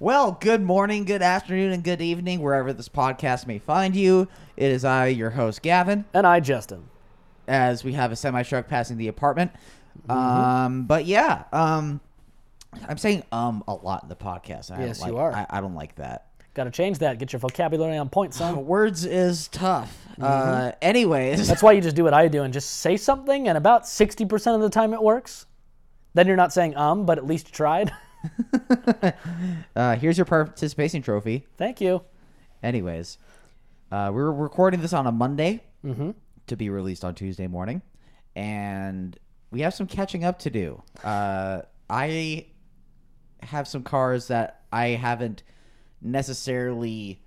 Well, good morning, good afternoon, and good evening, wherever this podcast may find you. It is I, your host, Gavin, And I, Justin. as we have a semi truck passing the apartment. Mm-hmm. Um, but yeah, um, I'm saying um a lot in the podcast. I Yes, don't you like- are. I, I don't like that. Got to change that. Get your vocabulary on point, son. Words is tough. Mm-hmm. Uh, anyways, That's why you just do what I do and just say something, and about 60% of the time it works. Then you're not saying um, but at least you tried. uh, here's your participation trophy. Thank you. Anyways, uh, we're recording this on a Monday Mm-hmm. to be released on Tuesday morning, and we have some catching up to do. Uh, I have some cars that I haven't necessarily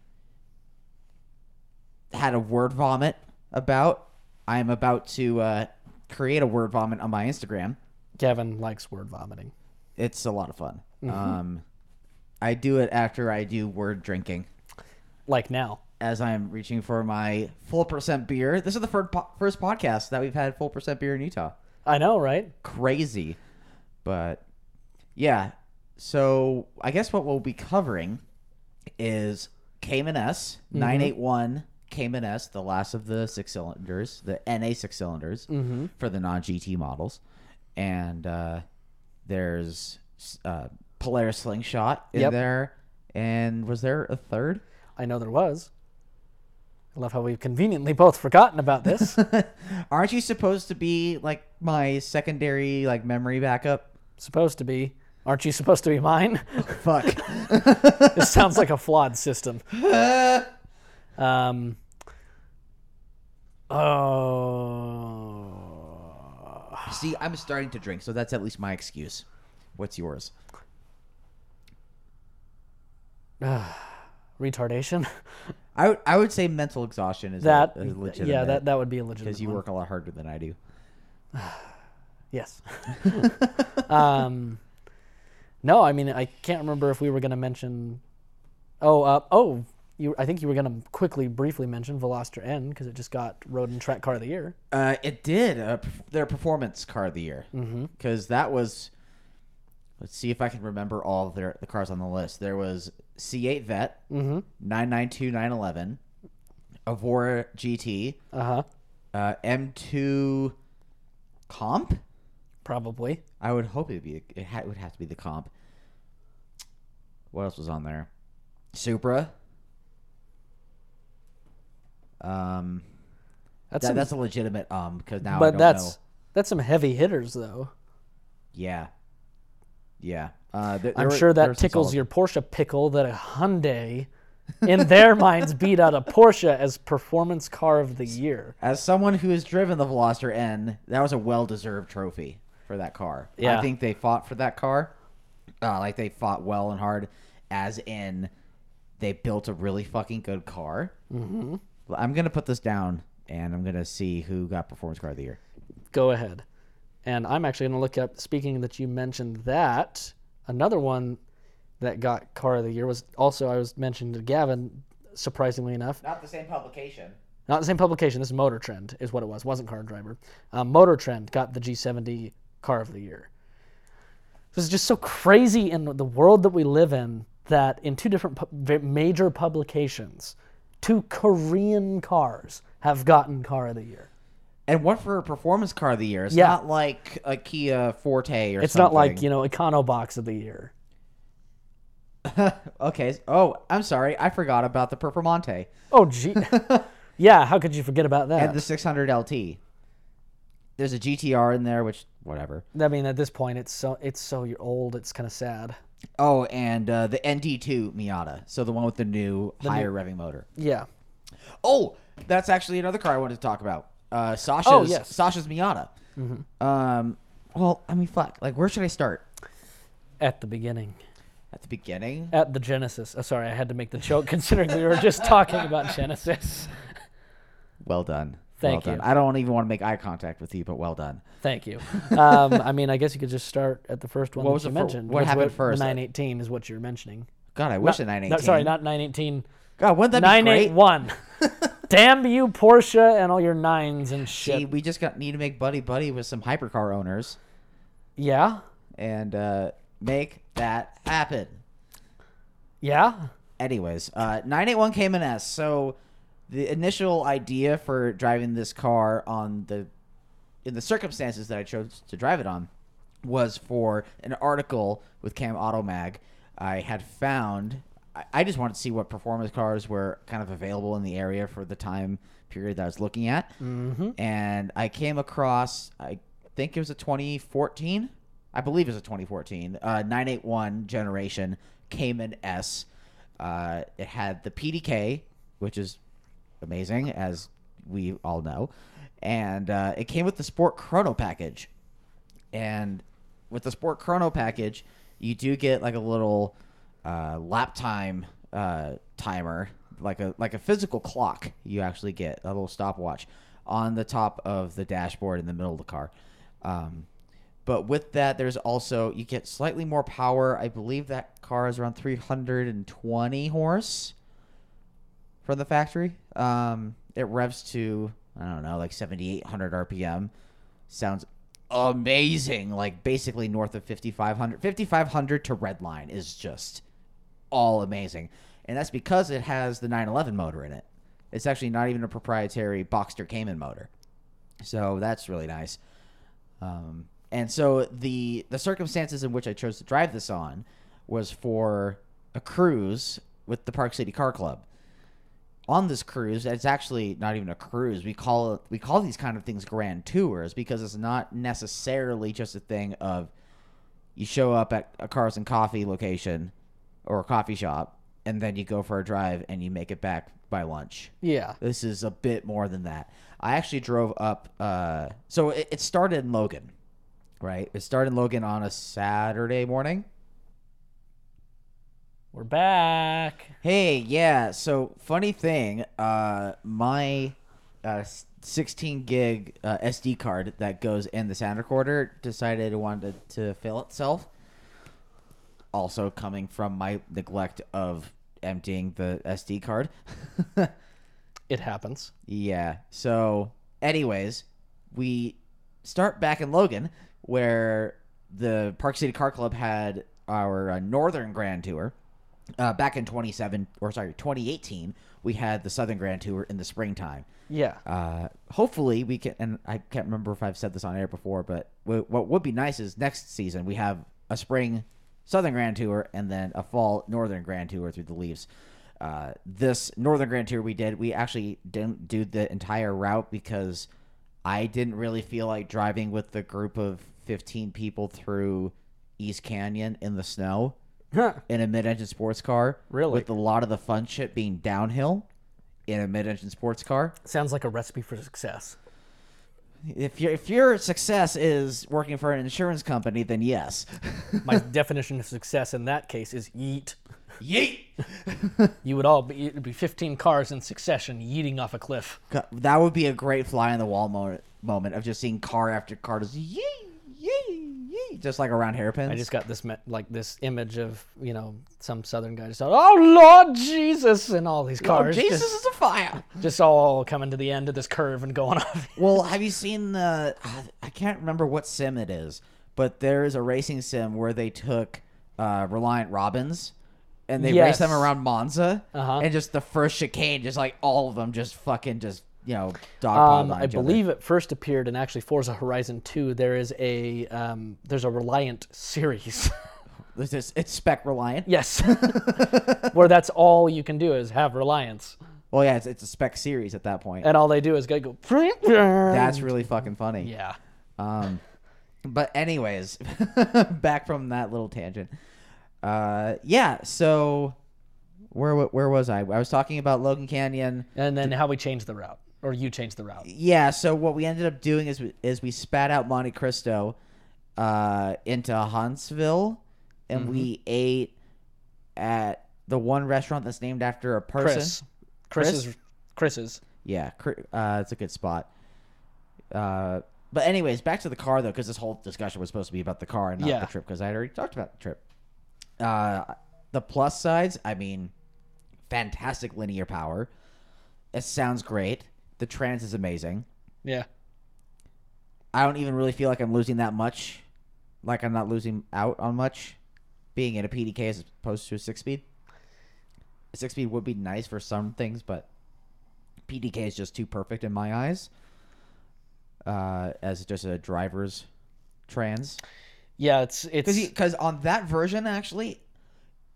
had a word vomit about. I'm about to uh, create a word vomit on my Instagram. Kevin likes word vomiting. It's a lot of fun. Um, I do it after I do word drinking. Like now. as I'm reaching for my full percent beer. This is the first, po- first podcast that we've had full percent beer in Utah. I know, right? Crazy. But yeah. So I guess what we'll be covering is Cayman S, 981 Cayman S, the last of the six cylinders, the NA six cylinders for the non GT models. And uh, there's uh, Polaris Slingshot in Yep. there. And was there a third? I know there was. I love how we've conveniently both forgotten about this. Aren't you supposed to be like my secondary like memory backup? supposed to be. Aren't you supposed to be mine? Fuck. this sounds like a flawed system. Um. Oh. See, I'm starting to drink, so that's at least my excuse. What's yours? Retardation. I would I would say mental exhaustion is That. a, legitimate yeah, that that would be a legitimate. because you one. work a lot harder than I do. Yes. um, no, I mean I can't remember if we were going to mention. Oh, uh, oh, you. I think you were going to quickly, briefly mention Veloster N because it just got Road and Track Car of the Year. Uh, it did uh, their performance car of the year because that was. Let's see if I can remember all their the cars on the list. There was C8 Vette, Mm-hmm. 992 911, Evora GT, Uh huh. uh, M2 Comp. Probably. I would hope it'd be it, ha- it would have to be the comp. What else was on there? Supra. Um, That's that, some, that's a legitimate um because now I but don't that's know. that's some heavy hitters though. Yeah, yeah. Uh, th- there I'm sure that tickles solid- your Porsche pickle that a Hyundai, in their minds, beat out a Porsche as performance car of the year. As someone who has driven the Veloster N, that was a well-deserved trophy for that car. Yeah. I think they fought for that car. Uh, like they fought well and hard, as in they built a really fucking good car. Mm-hmm. I'm gonna put this down, and I'm gonna see who got performance car of the year. Go ahead. And I'm actually going to look up, speaking that you mentioned that, another one that got car of the year was also, I was mentioning to Gavin, surprisingly enough. Not the same publication. Not the same publication, this is Motor Trend, is what it was. wasn't Car Driver. Um, Motor Trend got the G70 car of the year. This is just so crazy in the world that we live in that in two different pu- major publications, two Korean cars have gotten car of the year. And what for a performance car of the year? It's Yeah. not like a Kia Forte or It's something. not like, you know, Econobox of the year. okay. Oh, I'm sorry. I forgot about the Performante Oh, gee. yeah, how could you forget about that? and the 600 LT. There's a GTR in there, which whatever. I mean, at this point, it's so it's so old. It's kind of sad. Oh, and uh, the ND2 Miata. So the one with the new higher revving motor. Yeah. Oh, that's actually another car I wanted to talk about. Uh, Sasha's Oh, yes. Sasha's Miata. Um, well, I mean, fuck. Like, where should I start? At the beginning. At the beginning. At the Genesis. Oh, sorry, I had to make the joke considering we were just talking about Genesis. Well done. Thank well you. Done. I don't even want to make eye contact with you, but well done. Thank you. Um, I mean, I guess you could just start at the first one What that was you the fir- mentioned. what happened wa- first? The 918 is what you're mentioning. God, I wish a No, 918. sorry, not 918. God, wouldn't that be great? 981. Damn you, Porsche, and all your nines and shit. See, we just got need to make buddy buddy with some hypercar owners yeah. and uh, make that happen. Yeah. Anyways, uh, 981 Cayman S. So the initial idea for driving this car on the in the circumstances that I chose to drive it on was for an article with Cam Automag. I had found I- I just wanted to see what performance cars were kind of available in the area for the time period that I was looking at. Mm-hmm. And I came across, I think it was a 2014, I believe it was a 2014, uh, 981 generation Cayman S. Uh, it had the PDK, which is amazing, as we all know. And uh, it came with the Sport Chrono package. And with the Sport Chrono package, you do get like a little uh, lap time uh, timer, like a like a physical clock. You actually get a little stopwatch on the top of the dashboard in the middle of the car. Um, but with that, there's also you get slightly more power. I believe that car is around 320 horse from the factory. Um, it revs to I don't know, like 7,800 RPM. Sounds amazing. Like basically north of 5,500. 5,500 to Redline is just all amazing, and that's because it has the 911 motor in it. It's actually not even a proprietary Boxster Cayman motor, so that's really nice. Um, and so the the circumstances in which I chose to drive this on was for a cruise with the Park City Car Club. On this cruise, it's actually not even a cruise. We call it we call these kind of things grand tours because it's not necessarily just a thing of you show up at a Cars and Coffee location or a coffee shop and then you go for a drive and you make it back by lunch. Yeah. This is a bit more than that. I actually drove up. Uh, so it, it started in Logan, right? It started in Logan on a Saturday morning. We're back. Hey, yeah. So funny thing, uh, my uh, 16 gig uh, SD card that goes in the sound recorder decided it wanted to fill itself. Also coming from my neglect of emptying the SD card. It happens. Yeah. So, anyways, we start back in Logan, where the Park City Car Club had our uh, Northern Grand Tour. Uh, back in 27 or sorry 2018 we had the southern grand tour in the springtime. Yeah. uh, hopefully we can and i can't remember if i've said this on air before but w- what would be nice is next season we have a spring southern grand tour and then a fall northern grand tour through the leaves. Uh, this northern grand tour we did we actually didn't do the entire route because i didn't really feel like driving with the group of 15 people through east canyon in the snow in a mid-engine sports car Really? with a lot of the fun shit being downhill in a mid-engine sports car Sounds like a recipe for success. if your if your success is working for an insurance company, then yes. My definition of success in that case is yeet. Yeet. You would all be it'd be 15 cars in succession yeeting off a cliff. that would be a great fly on the wall moment, moment of just seeing car after car just yee yee yee, just like around hairpins. I just got this me- like this image of you know some southern guy just oh Lord Jesus and all these oh, cars Jesus just, is a fire. just all coming to the end of this curve and going off. Well, have you seen the? I can't remember what sim it is, but there is a racing sim where they took uh, Reliant Robins and they raced them around Monza, Uh-huh. and just the first chicane, just like all of them, just fucking just you know dog Um, I believe it first appeared in actually Forza Horizon 2. There is a um, there's a Reliant series. It's, just- it's spec reliant. yes, where that's all you can do is have Reliance, Well, yeah, it's, it's a spec series at that point. and all they do is go go. That's really fucking funny. yeah. Um, but anyways, back from that little tangent. Uh, yeah. So where where was I? I was talking about Logan Canyon. And then how we changed the route, or you changed the route. Yeah. So what we ended up doing is we, is we spat out Monte Cristo, uh, into Huntsville, and we ate at the one restaurant that's named after a person. Chris, Chris's, Chris's. Yeah, uh, it's a good spot. Uh, but anyways, back to the car though, because this whole discussion was supposed to be about the car and not Yeah. the trip, because I had already talked about the trip. Uh, the plus sides, I mean, fantastic linear power. It sounds great. The trans is amazing. Yeah. I don't even really feel like I'm losing that much. Like I'm not losing out on much, being in a PDK as opposed to a six speed. A six speed would be nice for some things, but PDK is just too perfect in my eyes. Uh, as just a driver's trans, Yeah, it's it's because on that version actually,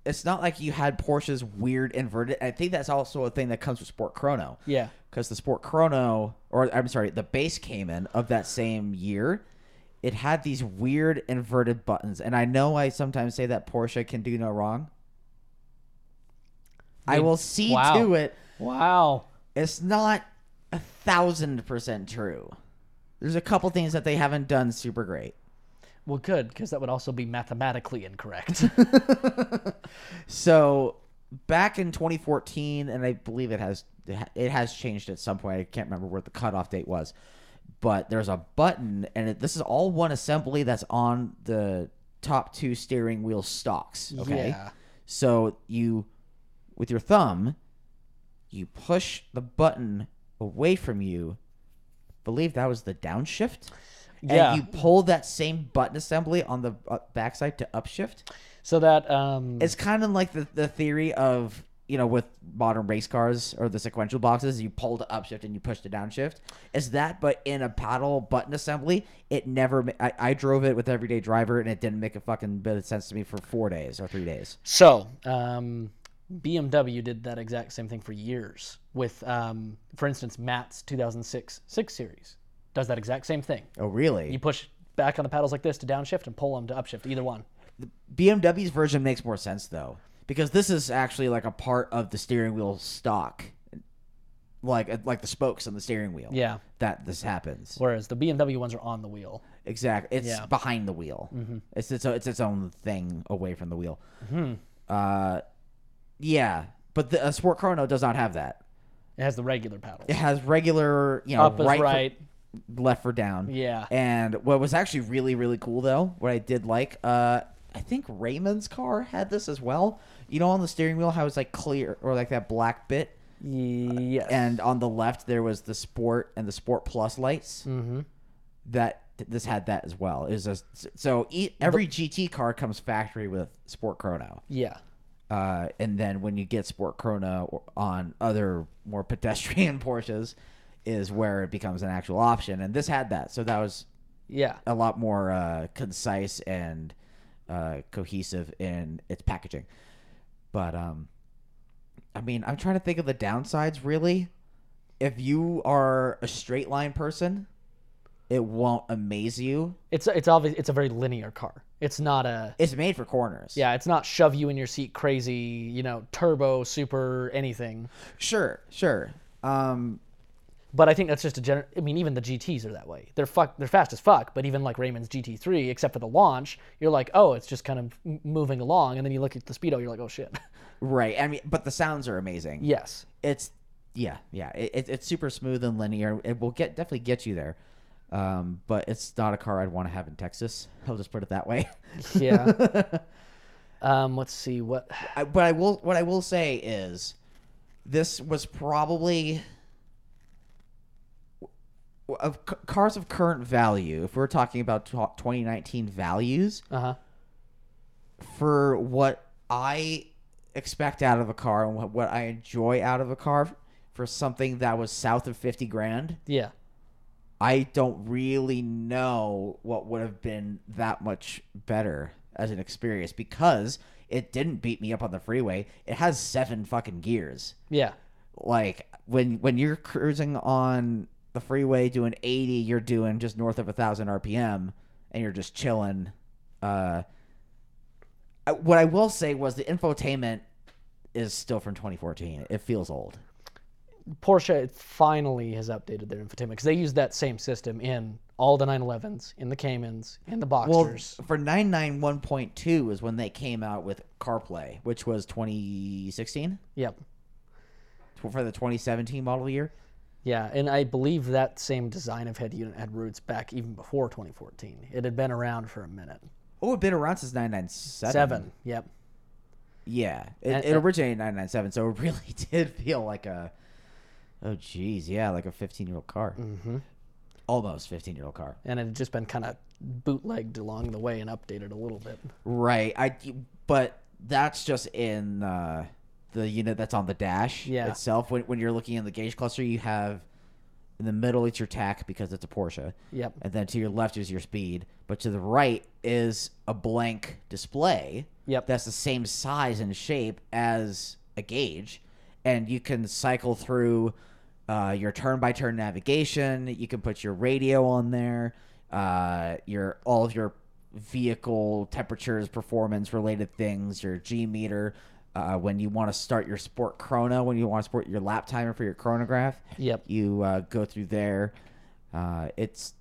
it's not like you had Porsche's weird inverted. I think that's also a thing that comes with Sport Chrono. yeah. because the Sport Chrono, or I'm sorry, the base Cayman of that same year, it had these weird inverted buttons. And I know I sometimes say that Porsche can do no wrong. I will see Wow. to it. Wow. It's not a thousand percent true. There's a couple things that they haven't done super great. Well, good because that would also be mathematically incorrect. So back in 2014, and I believe it has it has changed at some point. I can't remember where the cutoff date was, but there's a button, and it, this is all one assembly that's on the top two steering wheel stalks. Okay, Yeah. so you with your thumb, you push the button away from you. Believe that was the downshift. Yeah. And you pull that same button assembly on the uh, backside to upshift. so that um, It's kind of like the, the theory of you know with modern race cars or the sequential boxes, you pull to upshift and you push to downshift. Is that but in a paddle button assembly? It never. I, I drove it with everyday driver and it didn't make a fucking bit of sense to me for four days or three days. So, um, BMW did that exact same thing for years with, um, for instance, Matt's 2006 6 Series does that exact same thing. Oh really? You push back on the paddles like this to downshift and pull them to upshift, either one. BMW's version makes more sense though, because this is actually like a part of the steering wheel stock, like like the spokes on the steering wheel. Yeah. that this happens. Whereas the BMW ones are on the wheel. Exactly. It's Yeah. Mm-hmm. behind the wheel. It's its it's its own thing away from the wheel. Mm-hmm. Uh, yeah, but the uh, Sport Chrono does not have that. It has the regular paddles. It has regular, you know, Up is right, right. Left for down. Yeah. And what was actually really really cool though, what I did like, uh, I think Raymond's car had this as well. You know, on the steering wheel, how it's like clear or like that black bit, Yes. and on the left there was the Sport and the Sport Plus lights. mm-hmm. that this had that as well. Is a so e- every GT car comes factory with Sport Chrono, Yeah. uh, and then when you get Sport Chrono on other more pedestrian Porsches, is where it becomes an actual option. And this had that, so that was Yeah. a lot more uh, concise and uh, cohesive in its packaging. But um, I mean, I'm trying to think of the downsides. Really, if you are a straight line person, it won't amaze you. It's it's obvious. It's a very linear car. It's not a It's made for corners. yeah. It's not shove you in your seat crazy. You know, turbo, super, anything. sure, sure. Um, But I think that's just a general. I mean, even the GTS are that way. They're fuck. They're fast as fuck. But even like Raymond's GT3, except for the launch, you're like, oh, it's just kind of m- moving along, and then you look at the speedo, you're like, oh shit. right. I mean, but the sounds are amazing. yes. It's yeah, yeah. It, it, it's super smooth and linear. It will get definitely get you there. Um, but it's not a car I'd want to have in Texas. I'll just put it that way. Yeah. um. Let's see what. I, but I will. What I will say is, this was probably of c- cars of current value. If we're talking about tw- 2019 values, Uh huh. for what I expect out of a car and what, what I enjoy out of a car, for something that was south of 50 grand, Yeah. I don't really know what would have been that much better as an experience because it didn't beat me up on the freeway. It has seven fucking gears. Yeah. Like when when you're cruising on the freeway doing 80, you're doing just north of a thousand RPM, and you're just chilling. Uh, I- what I will say was the infotainment is still from 2014. It feels old. Porsche finally has updated their infotainment because they use that same system in all the 911s, in the Caymans, in the Well, for 991.2 is when they came out with CarPlay, which was 2016 yep. for the 2017 model year. Yeah, and I believe that same design of head unit had roots back even before 2014. It had been around for a minute. Oh, it'd been around since 997. Seven. Yep. Yeah, it, And- it originated in 997, so it really did feel like a, oh geez, yeah, like a 15 year old car, mm-hmm. almost 15 year old car. And it had just been kind of bootlegged along the way and updated a little bit. Right. I, but that's just in uh, the unit that's on the dash Yeah. itself. When, when you're looking in the gauge cluster, you have in the middle it's your tach because it's a Porsche. Yep. And then to your left is your speed, but to the right is a blank display. Yep. That's the same size and shape as a gauge, and you can cycle through uh, your turn-by-turn navigation. You can put your radio on there. Uh, your all of your vehicle temperatures, performance-related things. Your G meter. Uh, when you want to start your sport chrono, when you want to sport your lap timer for your chronograph, Yep. you uh, go through there. Uh, it's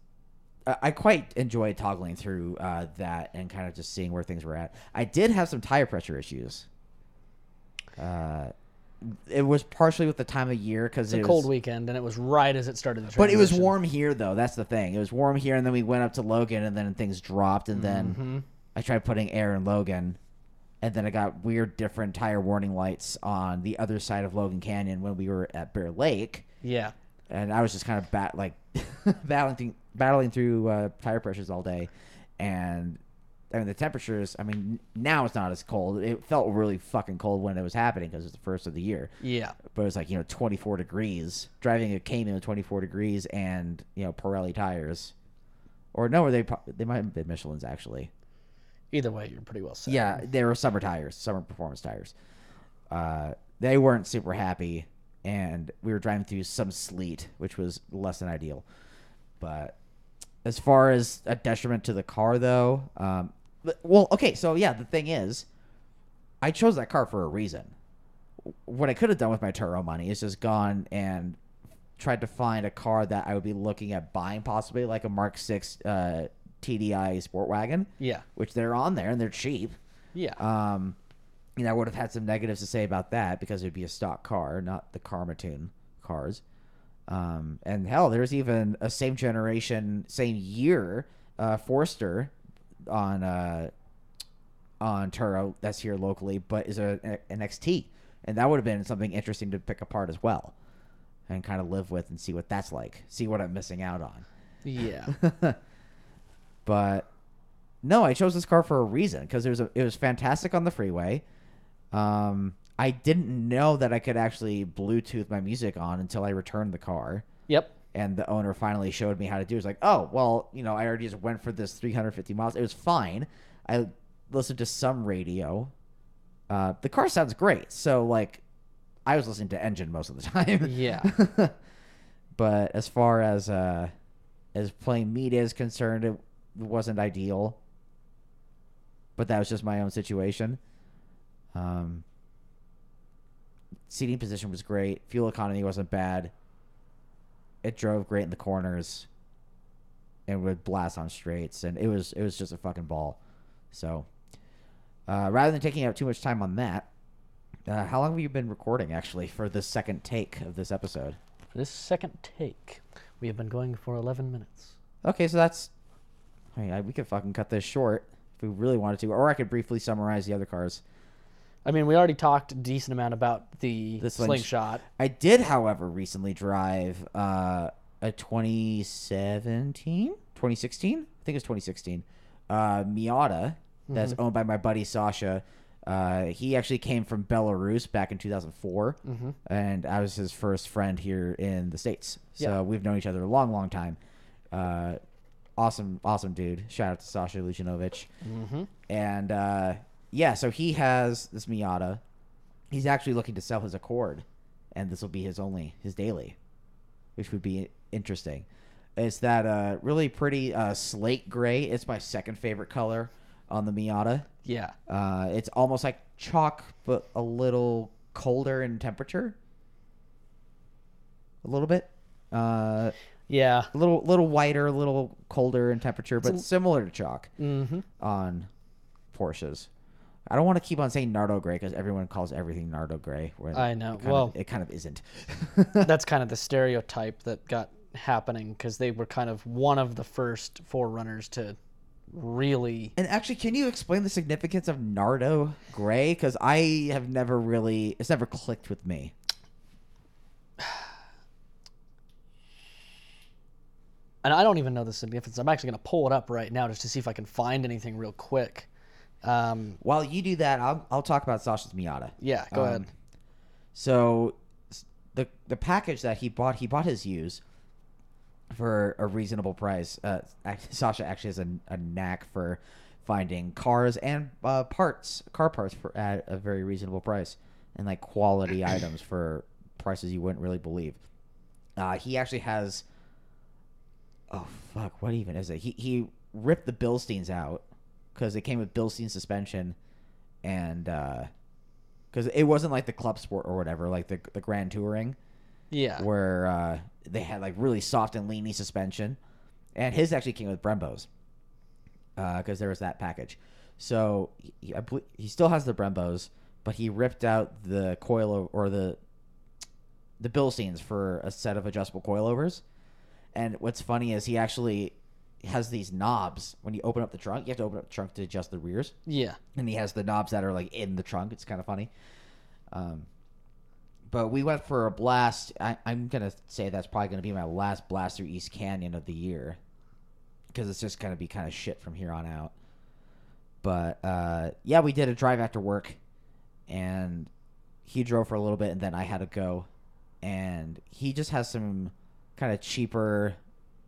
I quite enjoyed toggling through uh, that and kind of just seeing where things were at. I did have some tire pressure issues. Uh, it was partially with the time of year because It's a cold weekend, and it was right as it started. The but it was warm here though. That's the thing. It was warm here, and then we went up to Logan, and then things dropped, and then Mm-hmm. I tried putting air in Logan, and then I got weird different tire warning lights on the other side of Logan Canyon when we were at Bear Lake Yeah. and I was just kind of bat like battling battling through uh, tire pressures all day, and I mean the temperatures. I mean now it's not as cold. It felt really fucking cold when it was happening because it's the first of the year. Yeah. But it was like you know 24 degrees. Driving a Cayman with 24 degrees and you know Pirelli tires, or no, they they might have been Michelin's actually. Either way, you're pretty well set. Yeah, they were summer tires, summer performance tires. Uh, they weren't super happy, and we were driving through some sleet, which was less than ideal. But as far as a detriment to the car, though, um, well, okay, so yeah, the thing is, I chose that car for a reason. What I could have done with my Turo money is just gone and tried to find a car that I would be looking at buying, possibly like a Mark Six uh, TDI Sport Wagon Yeah. which they're on there and they're cheap. Yeah. Um, you know, I would have had some negatives to say about that because it would be a stock car, not the Karmatune cars. Um, and hell, there's even a same generation, same year uh, Forester on uh, on Turo that's here locally, but is a an XT, and that would have been something interesting to pick apart as well, and kind of live with and see what that's like, see what I'm missing out on. yeah. But no, I chose this car for a reason because it was a, it was fantastic on the freeway. Um, I didn't know that I could actually Bluetooth my music on until I returned the car, Yep. and the owner finally showed me how to do. it. It's like, oh well, you know, I already just went for this 350 miles. It was fine. I listened to some radio. Uh, the car sounds great, so like, I was listening to engine most of the time. Yeah. but as far as uh as playing media is concerned it wasn't ideal but that was just my own situation um seating position was great fuel economy wasn't bad it drove great in the corners and would blast on straights and it was it was just a fucking ball so uh, rather than taking out too much time on that uh, how long have you been recording actually for the second take of this episode For this second take, we have been going for 11 minutes. Okay, so that's. I we could fucking cut this short if we really wanted to, or I could briefly summarize the other cars. I mean, we already talked a decent amount about the, The sling- slingshot. I did, however, recently drive uh, a 2017, 2016, I think it was 2016, uh, Miata that's Mm-hmm. owned by my buddy Sasha. Uh, he actually came from Belarus back in 2004, Mm-hmm. and I was his first friend here in the states. So Yeah. we've known each other a long, long time. Uh, awesome, awesome dude. Shout out to Sasha Lucianovic. Mm-hmm. And uh, yeah, so he has this Miata. He's actually looking to sell his Accord, and this will be his only his daily, which would be interesting. It's that uh, really pretty uh, slate gray. It's my second favorite color on the Miata. Yeah. Uh, it's almost like chalk, but a little colder in temperature. A little bit. Uh, Yeah. a little little whiter, a little colder in temperature, but similar to chalk Mm-hmm. on Porsches. I don't want to keep on saying Nardo gray because everyone calls everything Nardo gray. Where I know. It Well- of, it kind of isn't. That's kind of the stereotype that got happening because they were kind of one of the first forerunners to really. and actually, can you explain the significance of Nardo gray? Because I have never really, it's never clicked with me. And I don't even know the significance. I'm actually going to pull it up right now just to see if I can find anything real quick. Um, While you do that, I'll I'll talk about Sasha's Miata. yeah, go Um, ahead. So the the package that he bought, he bought his used for a reasonable price. Uh, Sasha actually has a, a knack for finding cars and uh, parts, car parts for at a very reasonable price, and like quality items for prices you wouldn't really believe. Uh, he actually has. Oh fuck! What even is it? He he ripped the Bilsteins out because it came with Bilstein suspension, and because it wasn't like the Club Sport or whatever, like the the Grand Touring Yeah. where uh, they had like really soft and leany suspension, and his actually came with Brembos because there was that package. So he, he still has the Brembos, but he ripped out the coil or the the Bilsteins for a set of adjustable coilovers. And what's funny is he actually has these knobs when you open up the trunk. You have to open up the trunk to adjust the rears Yeah. and he has the knobs that are like in the trunk. It's kind of funny. Um, but we went for a blast. I, I'm gonna say that's probably gonna be my last blast through East Canyon of the year, because it's just gonna be kind of shit from here on out. But uh, yeah, we did a drive after work, and he drove for a little bit, and then I had to go, and he just has some kind of cheaper.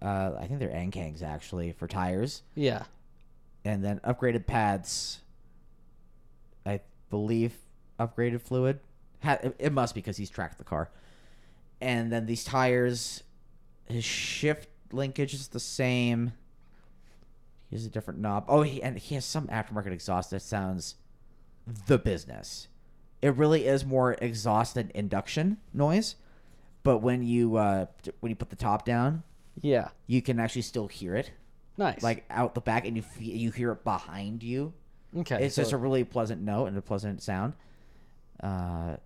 Uh, I think they're Nankangs actually for tires Yeah. and then upgraded pads. I believe upgraded fluid. Ha- it- it must because he's tracked the car. And then these tires, his shift linkage is the same. He has a different knob. Oh, he, and he has some aftermarket exhaust that sounds the business. It really is more exhaust than induction noise. But when you uh, when you put the top down, Yeah. you can actually still hear it Nice. like out the back, and you you hear it behind you. okay. It's so- just a really pleasant note and a pleasant sound. Uh,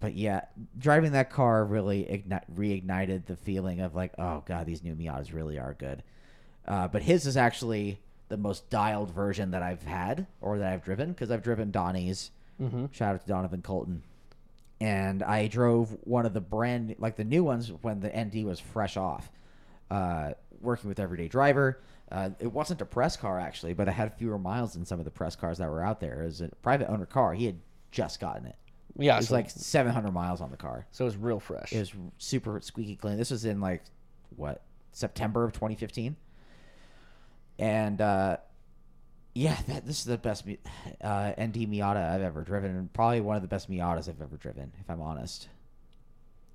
but yeah, driving that car really igni- reignited the feeling of like, oh god, these new Miatas really are good. Uh, but his is actually the most dialed version that I've had or that I've driven because I've driven Donnie's. Mhm. Shout out to Donovan Colton. And I drove one of the brand like the new ones when the ND was fresh off. Uh, working with Everyday Driver. Uh, it wasn't a press car actually, but it had fewer miles than some of the press cars that were out there. It was a private owner car. He had just gotten it. yeah. It was so, like 700 miles on the car. so it was real fresh. It was super squeaky clean. This was in like what September of 2015, and uh, yeah, that, this is the best uh, ND Miata I've ever driven, and probably one of the best Miatas I've ever driven, if I'm honest.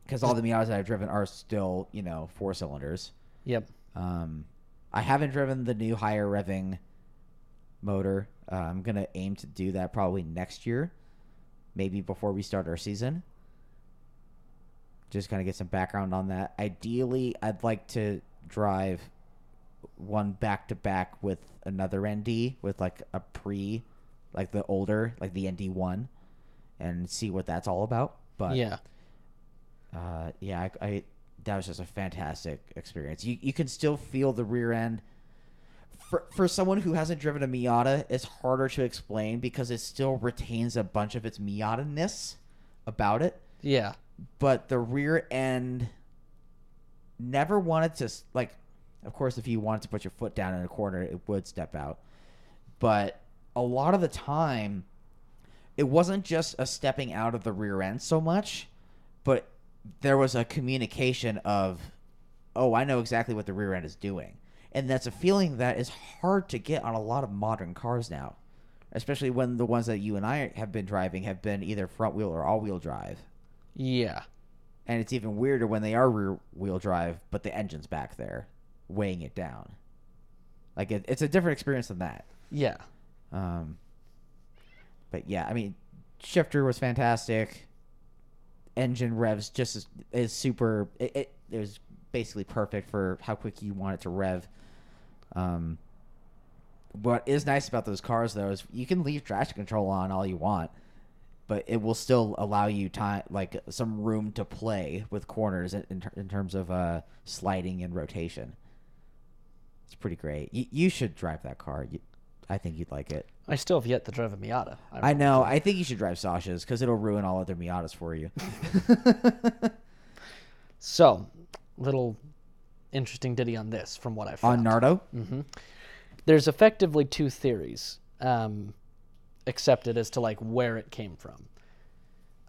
Because all the Miatas I've driven are still, you know, four cylinders. yep. Um, I haven't driven the new higher revving motor. Uh, I'm gonna aim to do that probably next year, maybe before we start our season. Just kind of get some background on that. Ideally, I'd like to drive one back to back with another ND with like a pre, like the older, like the ND one, and see what that's all about. But yeah. uh, yeah, I, I that was just a fantastic experience. You you can still feel the rear end. For for someone who hasn't driven a Miata, it's harder to explain because it still retains a bunch of its Miata ness about it. Yeah. But the rear end never wanted to like. Of course, if you wanted to put your foot down in a corner, it would step out. But a lot of the time, it wasn't just a stepping out of the rear end so much, but there was a communication of, oh, I know exactly what the rear end is doing. And that's a feeling that is hard to get on a lot of modern cars now, especially when the ones that you and I have been driving have been either front wheel or all wheel drive. Yeah. And it's even weirder when they are rear wheel drive, but the engine's back there weighing it down. Like it, it's a different experience than that. Yeah. Um, but yeah, I mean, shifter was fantastic. Engine revs just is, is super. It, it, it was basically perfect for how quick you want it to rev. Um, what is nice about those cars though is you can leave traction control on all you want, but it will still allow you time like some room to play with corners in, in, in terms of uh, sliding and rotation. It's pretty great. You, you should drive that car. You, I think you'd like it. I still have yet to drive a Miata. I know. I think you should drive Sasha's because it'll ruin all other Miatas for you. So, little interesting ditty on this from what I found. On. Nardo, There's effectively two theories um, accepted as to like where it came from.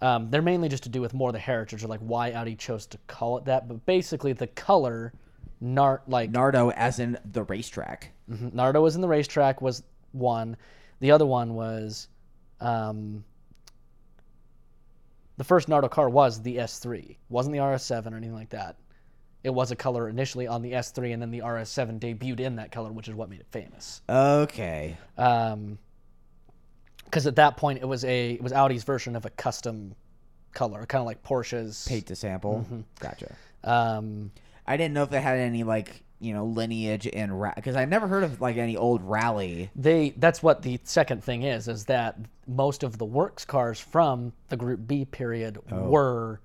Um, they're mainly just to do with more the heritage or like why Audi chose to call it that. But basically, the color, nar like Nardo, as in the racetrack. Mhm. Nardo was in the racetrack was one. The other one was um, the first Nardo car was the S3. wasn't the RS7 or anything like that. It was a color initially on the S3, and then the RS7 debuted in that color, which is what made it famous. Okay. Um, because at that point it was a it was Audi's version of a custom color, kind of like Porsche's. Paint to sample. Mm-hmm. Gotcha. Um, I didn't know if they had any like you know lineage in because I never heard of like any old rally. they that's what the second thing is is that most of the works cars from the group b period were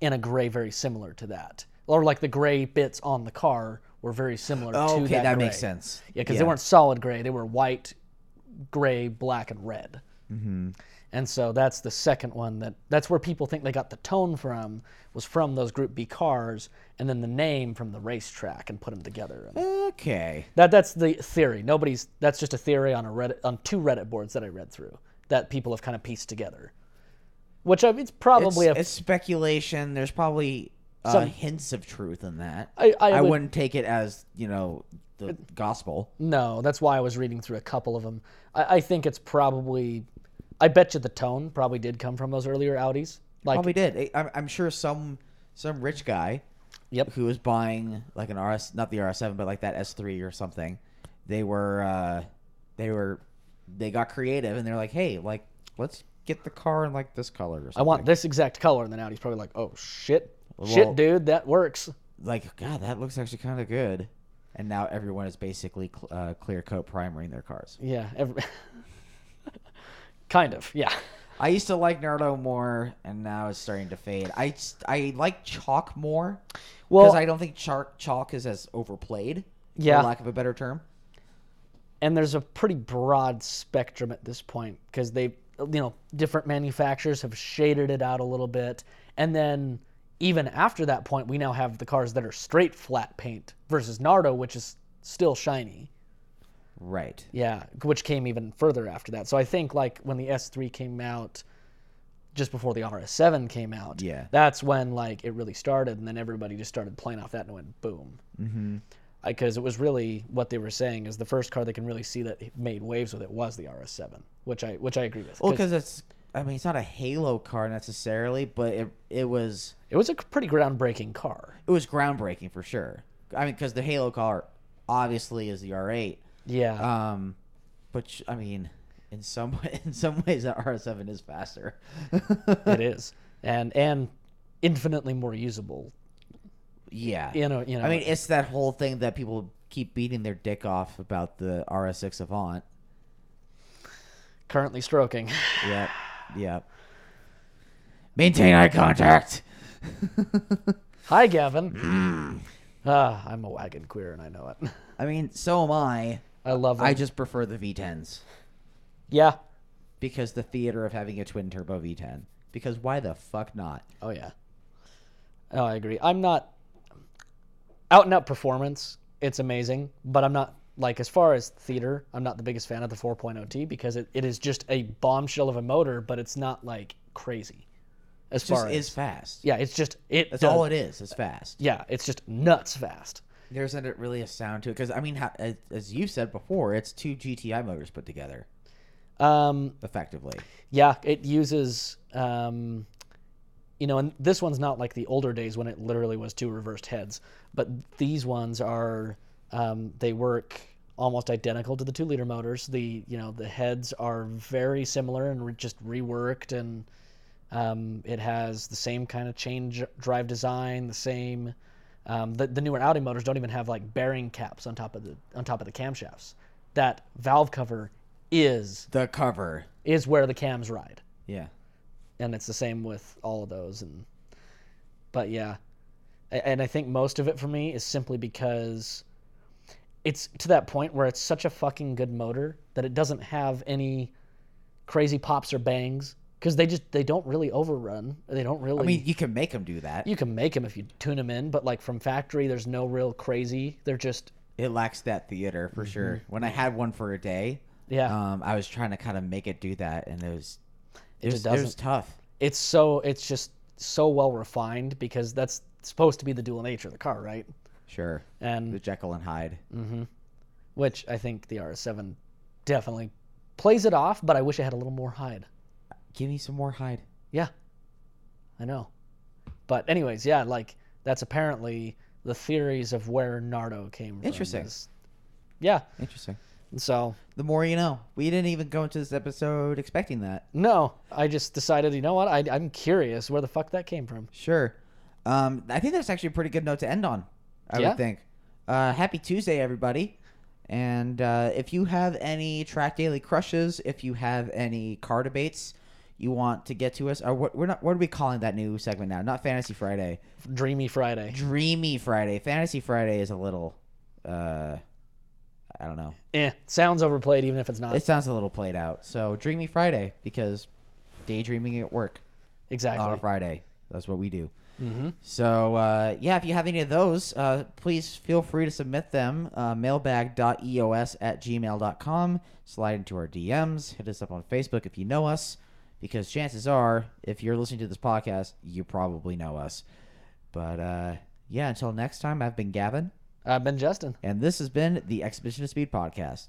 in a gray very similar to that or like the gray bits on the car were very similar to Oh, okay, that, that, makes sense. yeah because they weren't solid gray they were white gray black and red Mm-hmm. And so that's the second one that that's where people think they got the tone from was from those group b cars and then the name from the racetrack and put them together And Okay. that that's the theory. Nobody's that's just a theory on a Reddit on two Reddit boards that I read through that people have kind of pieced together. Which I mean, it's probably it's, a it's speculation. There's probably uh, Some- hints of truth in that. I, I, would, wouldn't take it as you know the gospel. no. That's why I was reading through a couple of them. I, I think it's probably. I bet you the tone probably did come from those earlier Audis. Like Probably did. I- I'm, I'm sure some some rich guy Yep. who was buying like an RS, not the RS7, but like that S3 or something. They were uh, they were they got creative and they're like, hey, like let's get the car in like this color or something. I want this exact color, and then Audi's probably like, oh shit, Well- shit, dude, that works. like God, that looks actually kind of good. And now everyone is basically cl- uh, clear coat primering their cars. Yeah. Every, kind of. Yeah. I used to like Nardo more, and now it's starting to fade. I, I like chalk more Well- because I don't think chalk chalk is as overplayed. Yeah. for lack of a better term. and there's a pretty broad spectrum at this point because they you know different manufacturers have shaded it out a little bit and then even after that point we now have the cars that are straight flat paint versus nardo which is still shiny Right. yeah which came even further after that so i think like when the s3 came out just before the rs7 came out Yeah. that's when like it really started and then everybody just started playing off that and went boom Mm-hmm. because it was really what they were saying is the first car they can really see that made waves with it was the RS7, which I which I agree with. Well, 'cause because it's I mean it's not a Halo car necessarily, but it it was it was a pretty groundbreaking car. it was groundbreaking for sure. I mean, because the Halo car obviously is the R8. Yeah, Um, but I mean, in some in some ways that RS7 is faster. it is, and and infinitely more usable. yeah. You know, you know. I mean, it's that whole thing that people keep beating their dick off about the RS6 Avant. currently stroking. Yep. Yep. Maintain eye contact. Hi, Gavin. ah, I'm a wagon queer, and I know it. I mean, so am I. I love them. I just prefer the V10s yeah. because the theater of having a twin turbo V10. Because why the fuck not? Oh yeah. Oh, I agree. I'm not out and out performance. It's amazing, but I'm not like as far as theater. I'm not the biggest fan of the 4.0T because it, it is just a bombshell of a motor, but it's not like crazy. As It far just as is fast. yeah, it's just it. That's does- all it is. It's fast. Yeah, it's just nuts fast. There isn't really a sound to it because I mean, how, as, as you said before, it's two GTI motors put together Um, effectively. Yeah, it uses, um, you know, and this one's not like the older days when it literally was two reversed heads, but these ones are, um, they work almost identical to the two liter motors. The, you know, the heads are very similar and re- just reworked, and um, it has the same kind of change drive design, the same. Um, the, the newer Audi motors don't even have like bearing caps on top of the on top of the camshafts. That valve cover is The cover. is where the cams ride Yeah. and it's the same with all of those and but yeah and i think most of it for me is simply because it's to that point where it's such a fucking good motor that it doesn't have any crazy pops or bangs because they just they don't really overrun they don't really I mean, you can make them do that. you can make them if you tune them in but like from factory there's no real crazy they're just It lacks that theater for sure. When I had one for a day, Mm-hmm. yeah um, I was trying to kind of make it do that, and it was it, It was, it was tough. it's so it's just so well refined because that's supposed to be the dual nature of the car, right? Sure. And The Jekyll and Hyde. Mm-hmm. which I think the RS7 definitely plays it off, but I wish it had a little more Hyde. Give me some more hide. Yeah, I know. But anyways, yeah, like that's apparently the theories of where Nardo came from. Interesting. is- Yeah. Interesting. So The more you know. We didn't even go into this episode expecting that. no, I just decided, you know what? I, I'm curious where the fuck that came from. Sure. Um, I think that's actually a pretty good note to end on. I Yeah. would think. Uh, happy Tuesday, everybody. And uh, if you have any track daily crushes, if you have any car debates you want to get to us, or what we're not, what are we calling that new segment now? Not Fantasy Friday, Dreamy Friday. Dreamy Friday. Fantasy Friday is a little, uh, I don't know. Eh, sounds overplayed, even if it's not. It sounds a little played out. So Dreamy Friday because daydreaming at work exactly. on a Friday. That's what we do. So uh, yeah, if you have any of those, uh, please feel free to submit them. Uh, mailbag.eos at gmail.com. Slide into our DMs. Hit us up on Facebook if you know us, because chances are, if you're listening to this podcast, you probably know us. But uh, yeah, until next time, I've been Gavin, I've been Justin. and this has been the Expedition of Speed podcast.